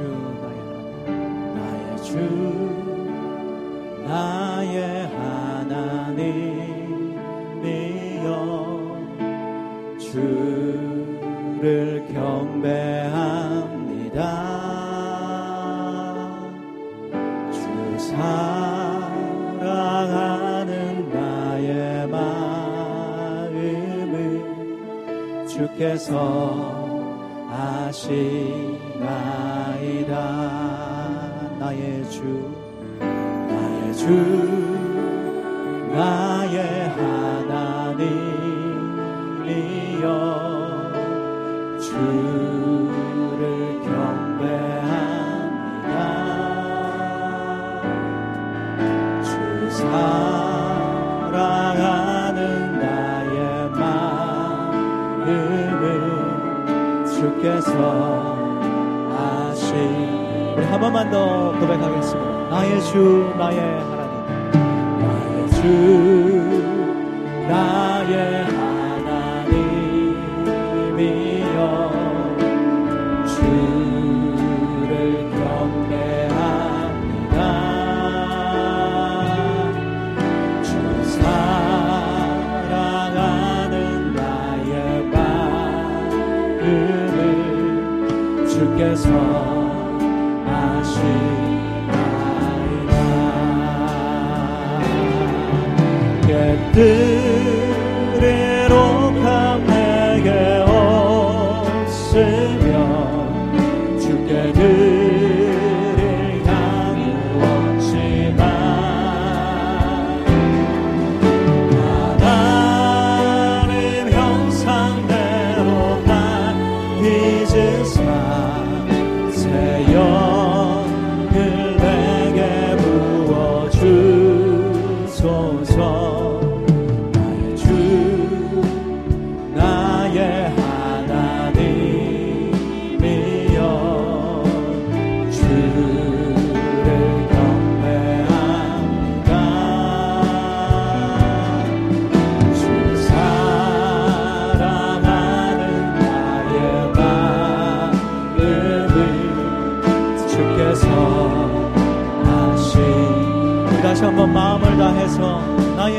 You. 주 나의 하나님이여 주를 경배합니다. 주 사랑하는 나의 마음을 주께서 아시 우리 한 번만 더 고백하겠습니다. 나의 주 나의 하나님. true.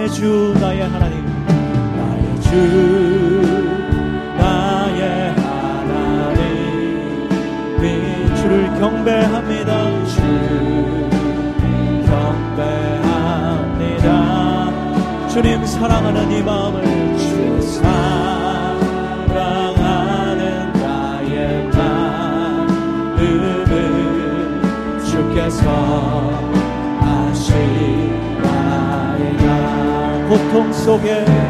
나의 주 나의 하나님. 나의 주 나의 하나님. 주를 경배합니다. 주 경배합니다. 주님 사랑하는 이 마음을 속에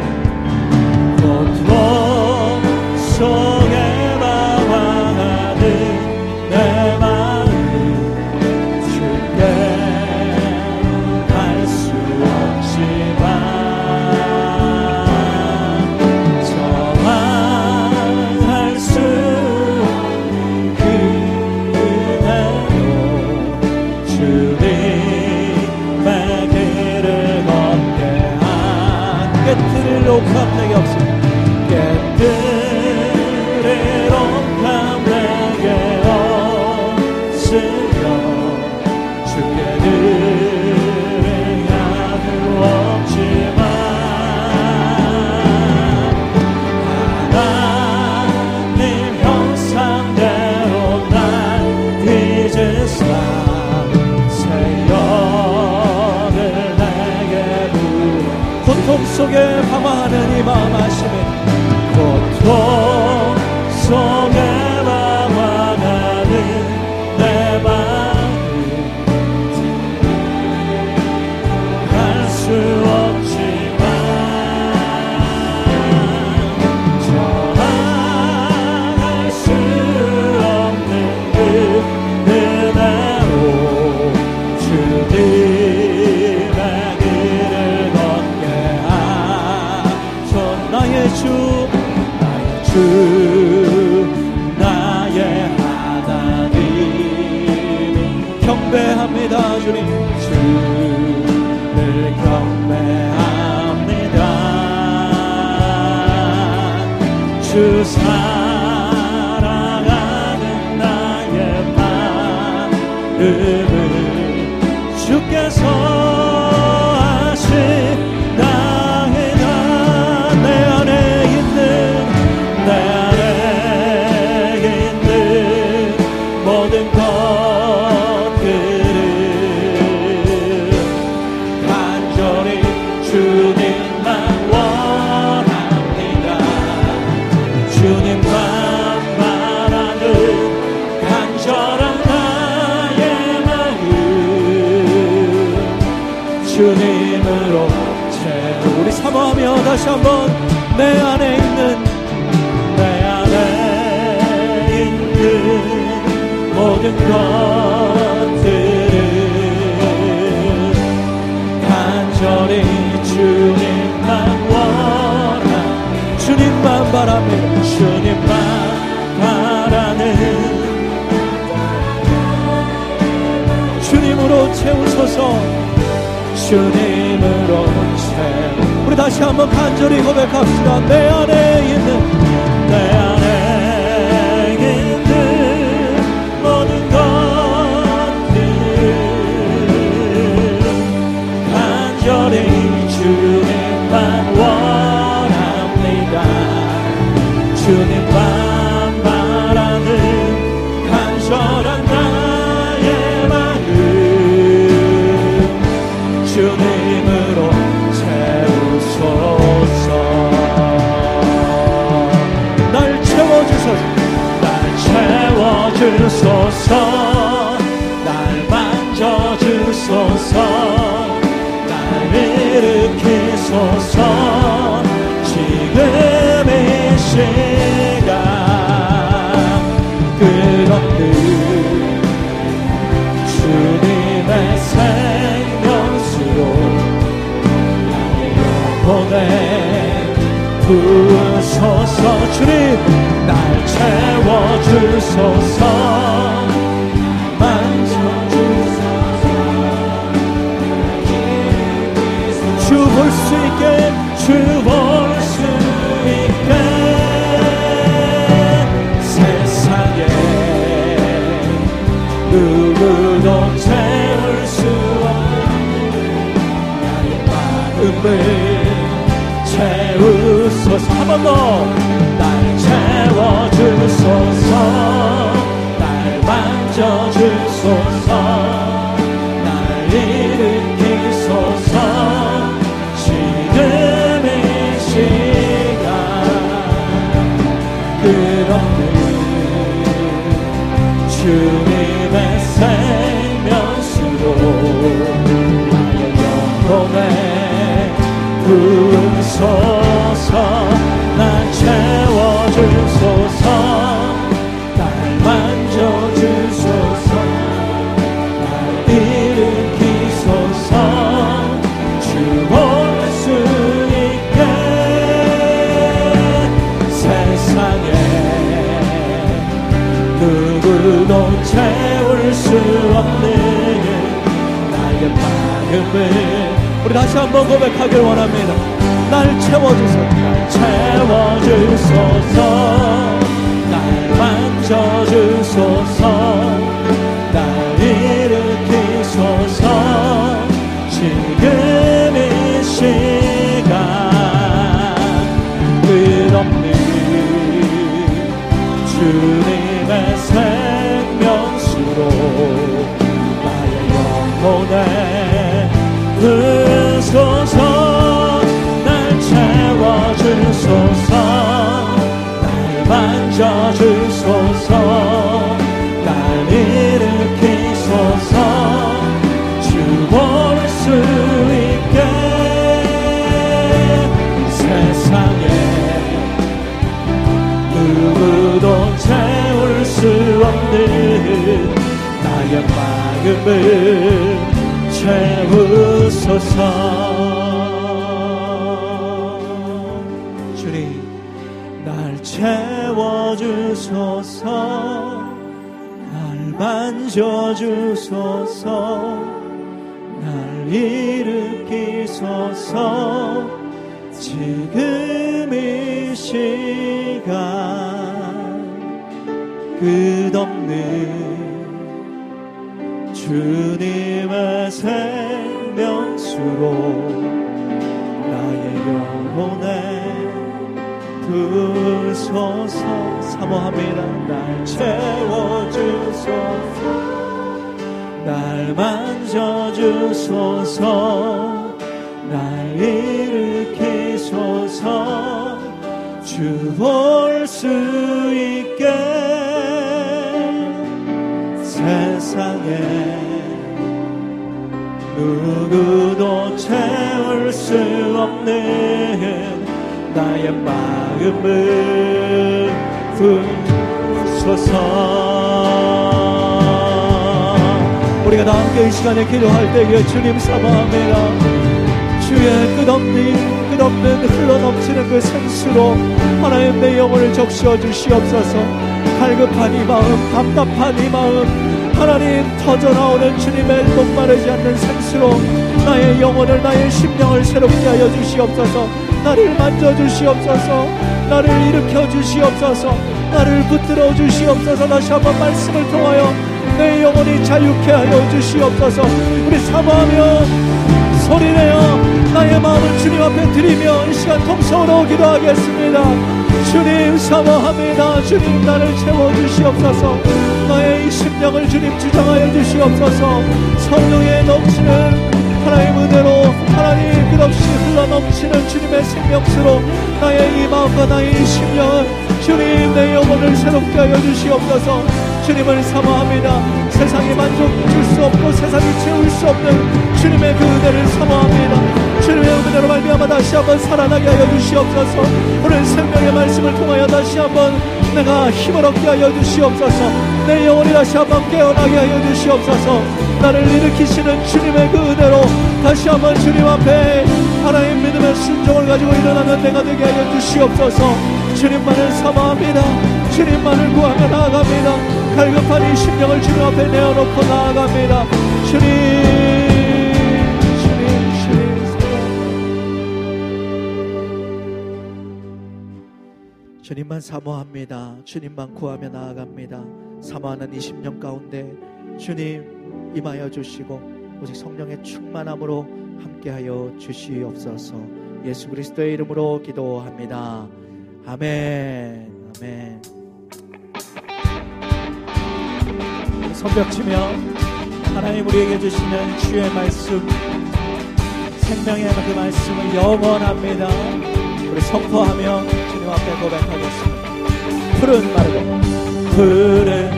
내 안에 있는 내 안에 있는 모든 것들을 간절히 주님만 원하 주님만 바라며 주님만 바라는 주님으로 채우소서. 채 우리 다시 한번 간절히 고백합시다. 내 안에 있는 내 안에 주소서. 날 만져 주소서. 날 일으키소서. 지금 이 시간. 끝없는 주님의 생명수로 보내 부소서. 주님 날 채워주소서 다시 한번 고백하길 원합니다. 날 채워주소서. 날 채워주소서. 날 만져주소서 만져주소서. 날 일으키소서. 주볼수 있게 세상에 누구도 채울 수 없는 나의 마음을 채우소서 주소서. 날 만져 주소서. 날 일으키소서. 지금 이 시간 끝없는 주님의 생명수로 나의 영혼에 부소서 사모합니다 날 채워주소서. 날 만져주소서. 날 일으키소서. 주 볼 수 있게 세상에 누구도 채울 수 없는 나의 마음을 부소서 우리가 다 함께 이 시간에 기도할 때에 주님 사모합니다 주의 끝없는 끝없는 흘러넘치는 그 생수로 하나님 내 영혼을 적시어 주시옵소서. 갈급한 이 마음 답답한 이 마음 하나님 터져나오는 주님의 목마르지 않는 생수로 나의 영혼을 나의 심령을 새롭게 하여 주시옵소서 나를 만져 주시옵소서. 나를 일으켜 주시옵소서. 나를 붙들어 주시옵소서. 다시 한번 말씀을 통하여 내 영혼이 자유케 하여 주시옵소서. 우리 사모하며 소리내어 나의 마음을 주님 앞에 드리며 이 시간 통성으로 기도하겠습니다. 주님 사모합니다. 주님 나를 채워주시옵소서. 나의 이 심령을 주님 주장하여 주시옵소서. 성령에 넘치는 하나님 은혜로 하나님 끝없이 흘러넘치는 주님의 생명수로 나의 이 마음과 나의 이 심령을 주님 내 영혼을 새롭게 하여 주시옵소서. 주님을 사모합니다 세상에 만족 줄 수 없고 세상이 채울 수 없는 주님의 그 은혜를 사모합니다. 주님의 은혜로 말미암아 다시 한번 살아나게 하여 주시옵소서. 오늘 생명의 말씀을 통하여 다시 한번 내가 힘을 얻게 하여 주시옵소서. 내 영혼이 다시 한번 깨어나게 하여 주시옵소서. 나를 일으키시는 주님의 그 은혜로 다시 한번 주님 앞에 하나님 믿음의 순종을 가지고 일어나는 내가 되게 하여 주시옵소서. 주님만을 사모합니다 주님만을 구하며 나아갑니다. 갈급한 이 심령을 주님 앞에 내어놓고 나아갑니다. 주님 주님 주님 주님만 사모합니다. 주님만 구하며 나아갑니다. 사모하는 이 심령 가운데 주님 임하여 주시고 오직 성령의 충만함으로 함께하여 주시옵소서. 예수 그리스도의 이름으로 기도합니다. 아멘. 아멘 손뼉치며 하나님 우리에게 주시는 주의 말씀 생명의 그 말씀을 영원합니다. 우리 선포하며 주님 앞에 고백하겠습니다. 푸른 마르고 푸른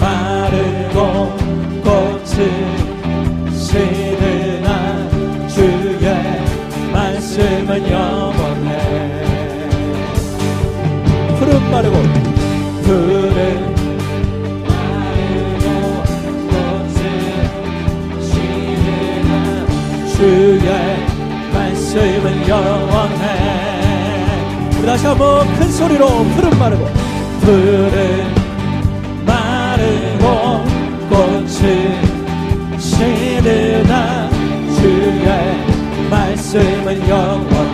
마르고 꽃은 시드나 주의 말씀은 영원해. 푸른 마르고 다시 한번 큰 소리로 푸른 마르고 푸른 마르고 꽃은 시드나 주의 말씀은 영원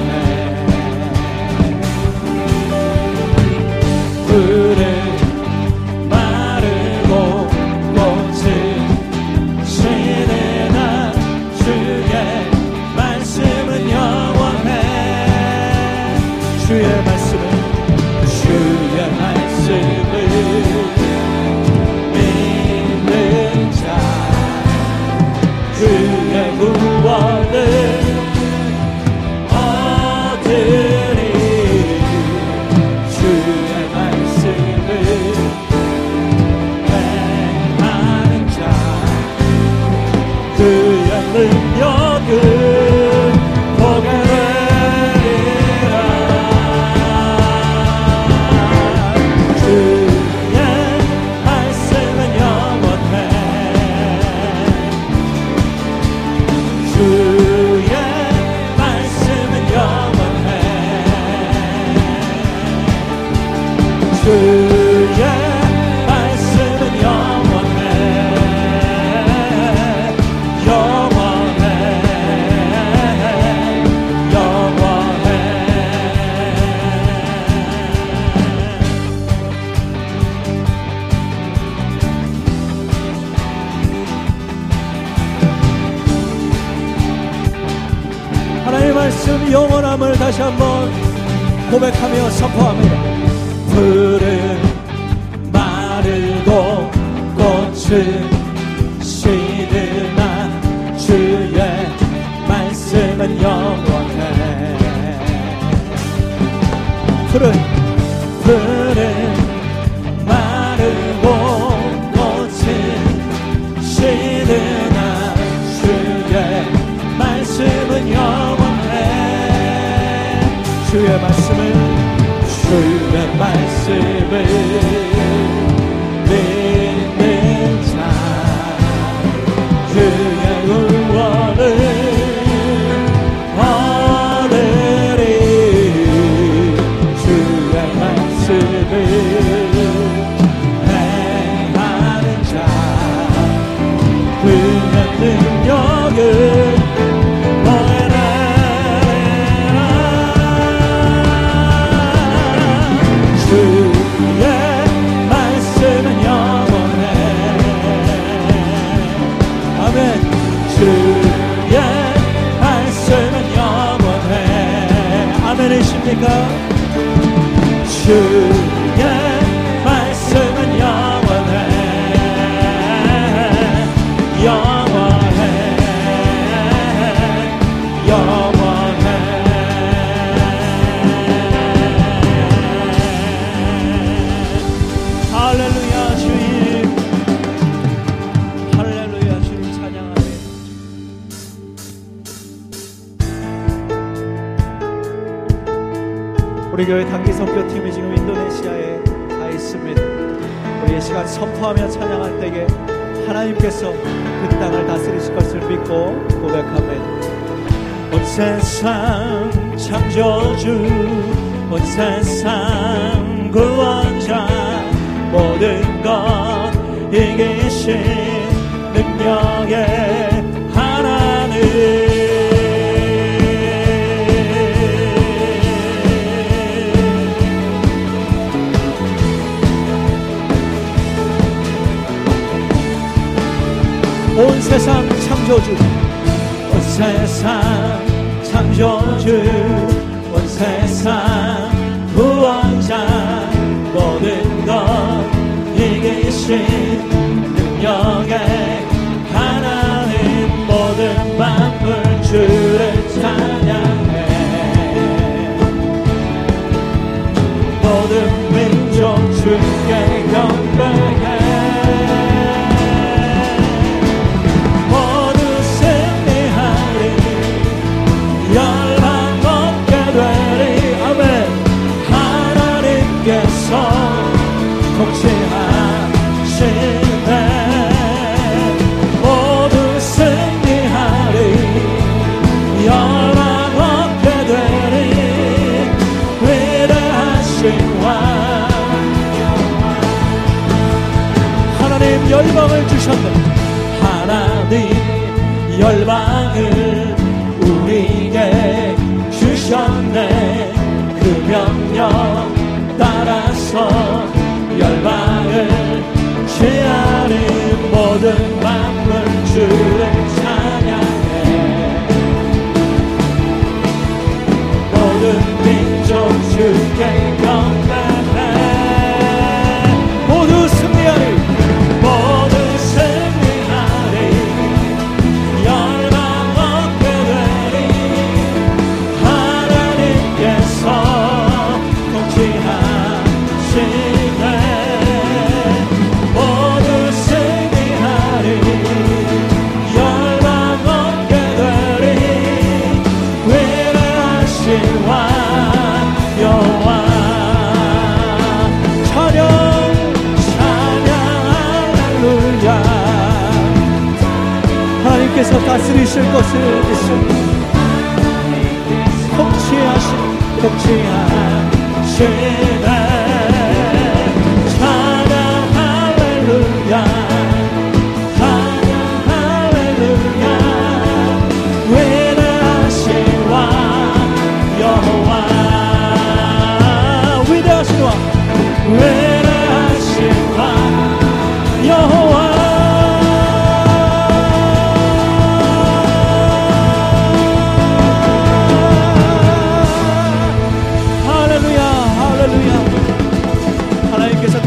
Buddha. 우리 교회 단기 선교 팀이 지금 인도네시아에 가 있습니다. 우리의 시간 선포하며 찬양할 때에 하나님께서 그 땅을 다스리실 것을 믿고 고백합니다. 온 세상 창조주, 온 세상 구원자, 모든 것 이기신 능력의 세상 창조주 온 세상 창조주. 열방을 주셨네. 하나님 열방을 우리에게 주셨네. 그 명령 따라서 열방을 죄아는 모든 만물 주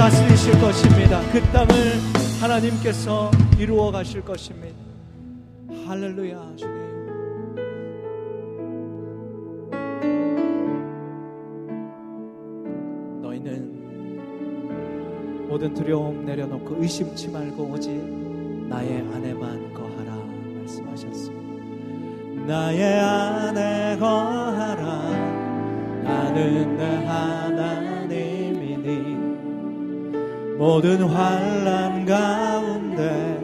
다스리실 것입니다. 그 땅을 하나님께서 이루어 가실 것입니다. 할렐루야, 주님. 모든 두려움 내려놓고 의심치 말고 오직 나의 안에만 거하라 말씀하셨습니다. 나의 안에 거하라. 나는 내 하나님이니. 모든 환란 가운데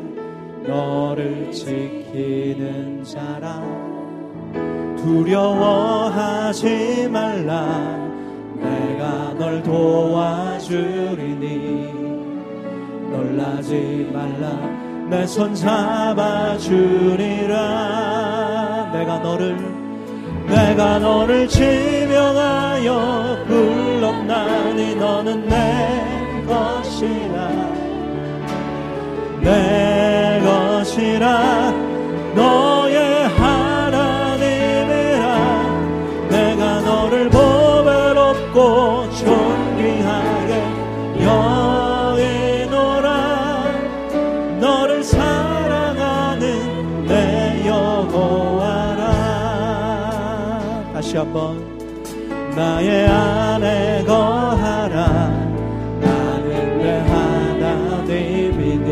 너를 지키는 자라. 두려워하지 말라. 내가 널 도와주리니 놀라지 말라. 내 손 잡아주리라. 내가 너를 내가 너를 지명하여 불렀나니 너는 내 것이라. 내 것이라. 너 다시 한번 나의 안에 거하라. 나는 내 하나님이니.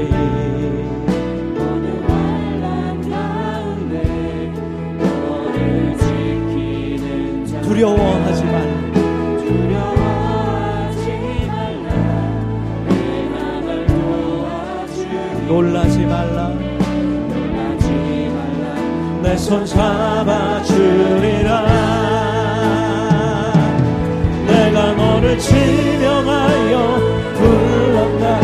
어느 환란 가운데 너를 지키는 자 두려워하지 말 말라. 놀라지 말라. 놀라지 말라. 내 손 잡아주리라 지명하여 불렀다.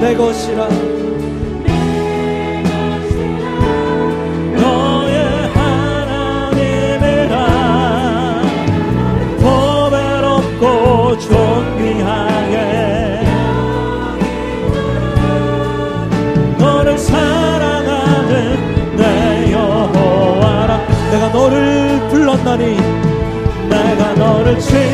내 것이라. 너의 하나님이라 보배롭고 존귀하게. 너를 사랑하는 내 여호와라. 내가 너를 불렀나니 내가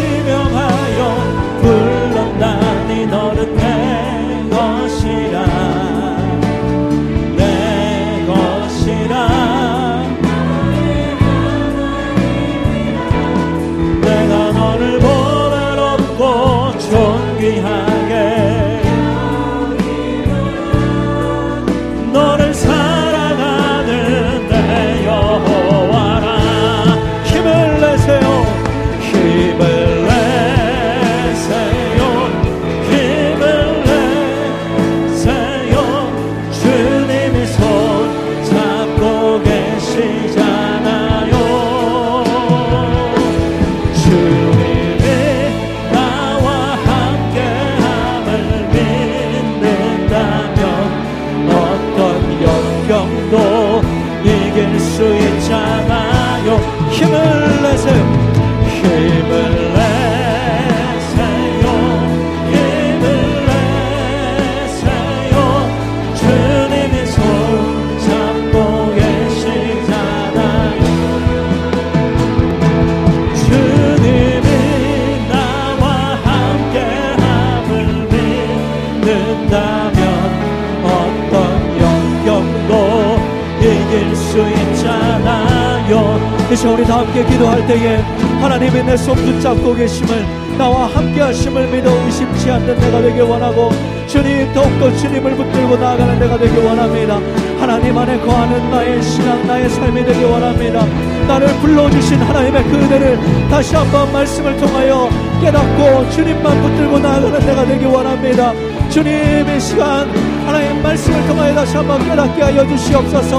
시간 우리 다 함께 기도할 때에 하나님이 내손 붙잡고 계심을 나와 함께 하심을 믿어 의심치 않는 내가 되길 원하고 주님 더욱더 주님을 붙들고 나아가는 내가 되길 원합니다. 하나님 안에 거하는 나의 신앙 나의 삶이 되길 원합니다. 나를 불러주신 하나님의 그 은혜를 다시 한번 말씀을 통하여 깨닫고 주님만 붙들고 나아가는 내가 되길 원합니다. 주님의 시간 하나님 말씀을 통하여 다시 한번 깨닫게 하여 주시옵소서